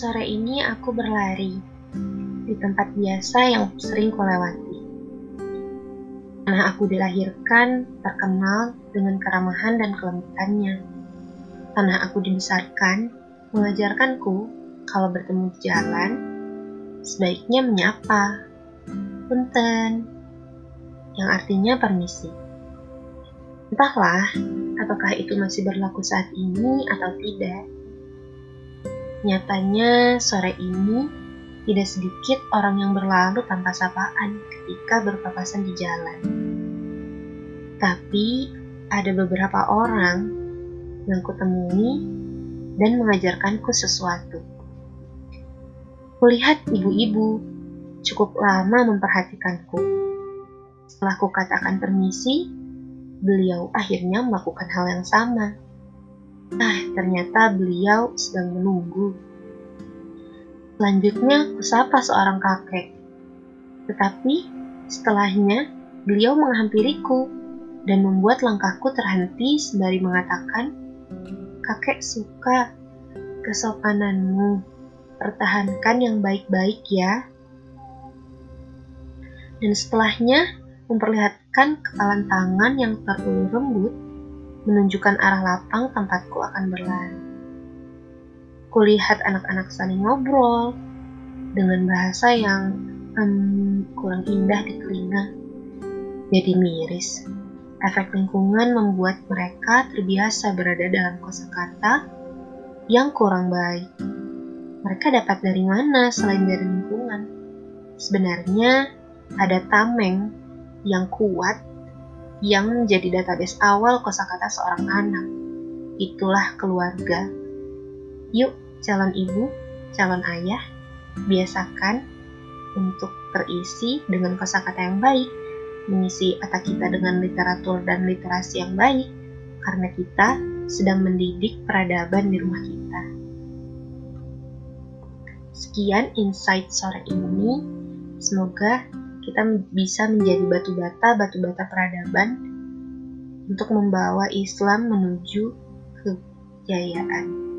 Sore ini aku berlari di tempat biasa yang sering kulewati. Tanah aku dilahirkan terkenal dengan keramahan dan kelembutannya. Tanah aku dibesarkan mengajarkanku kalau bertemu di jalan, sebaiknya menyapa. Punten, yang artinya permisi. Entahlah, apakah itu masih berlaku saat ini atau tidak. Nyatanya, sore ini tidak sedikit orang yang berlalu tanpa sapaan ketika berpapasan di jalan. Tapi, ada beberapa orang yang kutemui dan mengajarkanku sesuatu. Kulihat ibu-ibu cukup lama memperhatikanku. Setelah kukatakan permisi, beliau akhirnya melakukan hal yang sama. Ah, ternyata beliau sedang menunggu. Selanjutnya, kusapa seorang kakek. Tetapi, setelahnya, beliau menghampiriku dan membuat langkahku terhenti sembari mengatakan, Kakek suka kesopananmu. Pertahankan yang baik-baik ya. Dan setelahnya, memperlihatkan kepalan tangan yang terulur lembut, menunjukkan arah lapang tempatku akan berlari. Kulihat anak-anak saling ngobrol dengan bahasa yang hmm, kurang indah di telinga. Jadi miris. Efek lingkungan membuat mereka terbiasa berada dalam kosakata yang kurang baik. Mereka dapat dari mana selain dari lingkungan? Sebenarnya ada tameng yang kuat yang menjadi database awal kosakata seorang anak. Itulah keluarga. Yuk, calon ibu, calon ayah, biasakan untuk terisi dengan kosakata yang baik, mengisi otak kita dengan literatur dan literasi yang baik, karena kita sedang mendidik peradaban di rumah kita. Sekian insight sore ini. Semoga kita bisa menjadi batu bata, batu bata peradaban untuk membawa Islam menuju kejayaan.